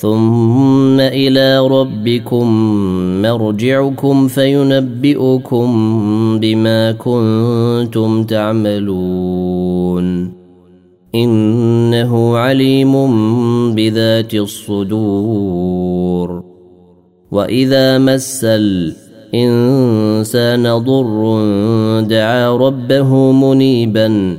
ثم إلى ربكم مرجعكم فينبئكم بما كنتم تعملون انه عليم بذات الصدور واذا مس الانسان ضر دعا ربه منيبا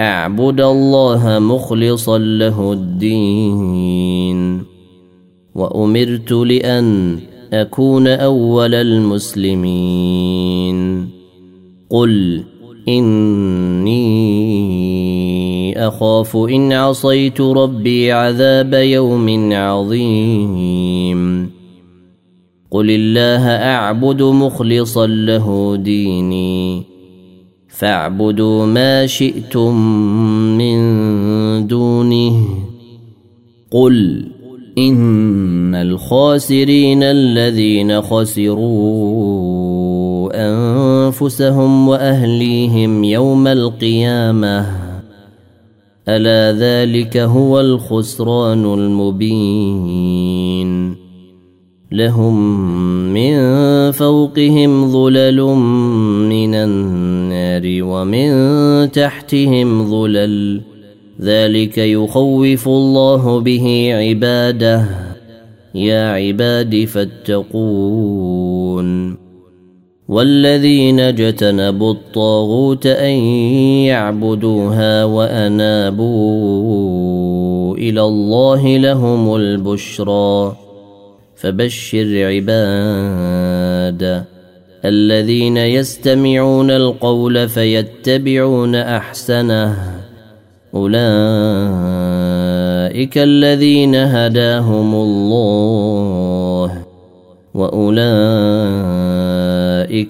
اعبد الله مخلصا له الدين. وأمرت لأن أكون أول المسلمين. قل إني أخاف إن عصيت ربي عذاب يوم عظيم. قل الله أعبد مخلصا له ديني. فاعبدوا ما شئتم من دونه. قل إن الخاسرين الذين خسروا أنفسهم وأهليهم يوم القيامة. ألا ذلك هو الخسران المبين. لهم من فوقهم ظلل من النار ومن تحتهم ظلل. ذلك يخوف الله به عباده. يا عباد فاتقون. والذين اجتنبوا الطاغوت أن يعبدوها وأنابوا إلى الله لهم البشرى. فبشر عباد الذين يستمعون القول فيتبعون أحسنه. أولئك الذين هداهم الله وأولئك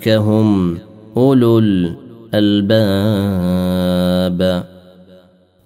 هم أولو الألباب.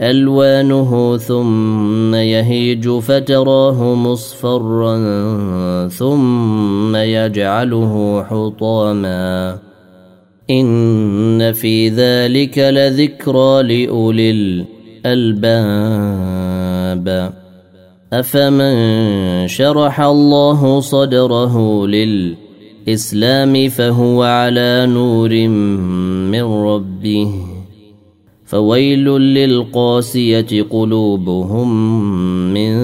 ألوانه ثم يهيج فتراه مصفرا ثم يجعله حطاما. إن في ذلك لذكرى لأولي الألباب. أفمن شرح الله صدره للإسلام فهو على نور من ربه. فويل للقاسية قلوبهم من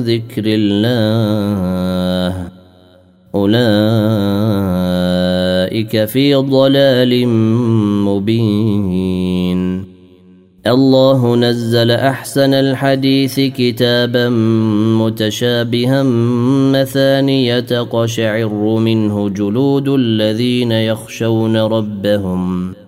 ذكر الله. أولئك في ضلال مبين. الله نزل أحسن الحديث كتابا متشابها مثانية قشعر منه جلود الذين يخشون ربهم ۖ.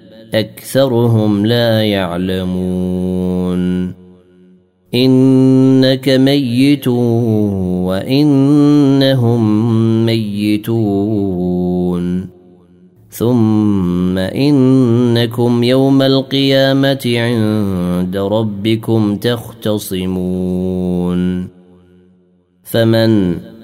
أكثرهم لا يعلمون. إنك ميت وإنهم ميتون. ثم إنكم يوم القيامة عند ربكم تختصمون. فمن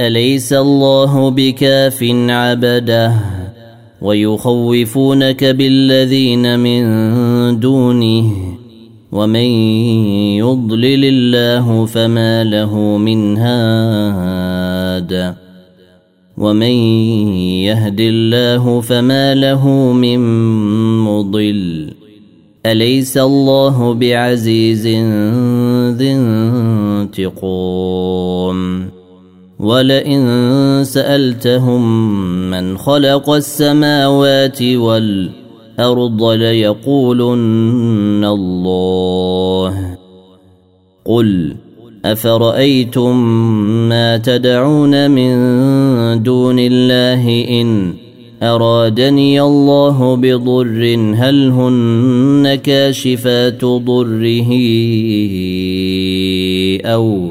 أليس الله بكاف عبده؟ ويخوفونك بالذين من دونه. ومن يضلل الله فما له من هاد. ومن يهد الله فما له من مضل. أليس الله بعزيز ذي انتقام؟ ولئن سألتهم من خلق السماوات والأرض الأرض ليقولن الله. قل أفرأيتم ما تدعون من دون الله إن أرادني الله بضر هل هن كاشفات ضره أو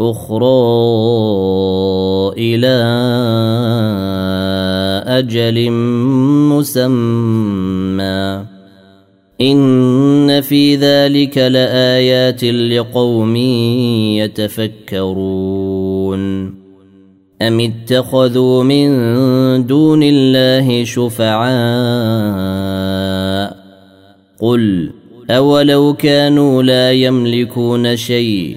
أخرى إلى أجل مسمى. إن في ذلك لآيات لقوم يتفكرون. أم اتخذوا من دون الله شفعاء؟ قل أولو كانوا لا يملكون شيء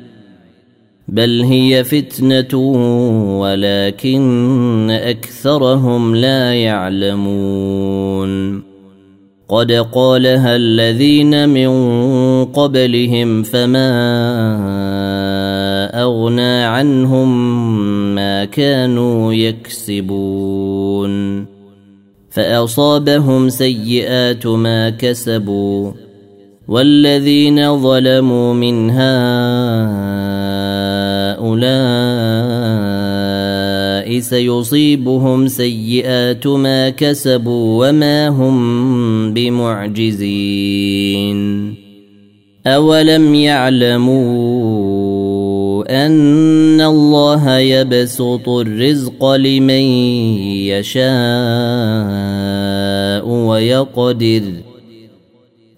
بل هي فتنة ولكن أكثرهم لا يعلمون. قد قالها الذين من قبلهم فما أغنى عنهم ما كانوا يكسبون. فأصابهم سيئات ما كسبوا. والذين ظلموا من هؤلاء سيصيبهم سيئات ما كسبوا وما هم بمعجزين. أولم يعلموا أن الله يبسط الرزق لمن يشاء ويقدر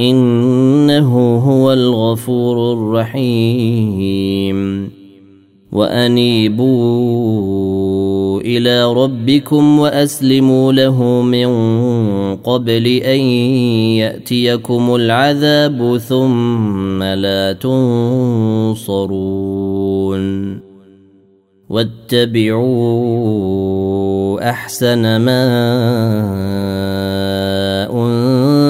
إنه هو الغفور الرحيم. وأنيبوا إلى ربكم وأسلموا له من قبل أن يأتيكم العذاب ثم لا تنصرون. واتبعوا أحسن ما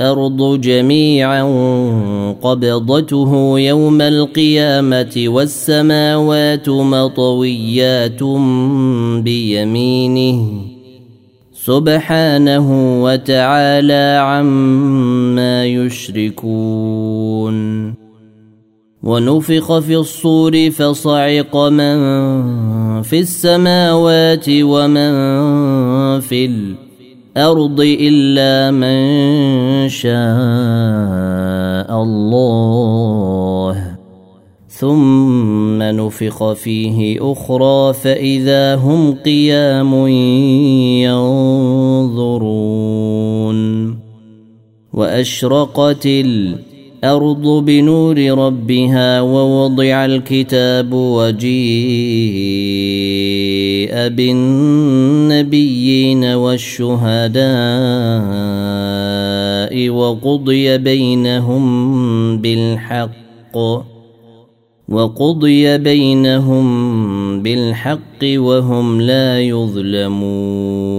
الأرض جميعا قبضته يوم القيامة والسماوات مطويات بيمينه سبحانه وتعالى عما يشركون ونفخ في الصور فصعق من في السماوات ومن في الأرض الأرض إلا من شاء الله. ثم نفخ فيه أخرى فإذا هم قيام ينظرون. وأشرقت الأرض بنور ربها ووضع الكتاب وجيء بالنبيين والشهداء وقضي بينهم بالحق وقضي بينهم بالحق وهم لا يظلمون.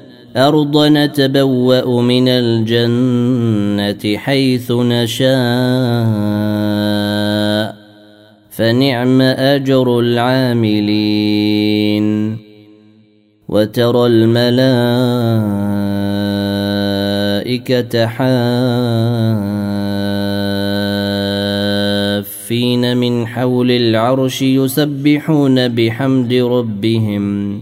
أرض نتبوأ من الجنة حيث نشاء. فنعم أجر العاملين. وترى الملائكة حافين من حول العرش يسبحون بحمد ربهم.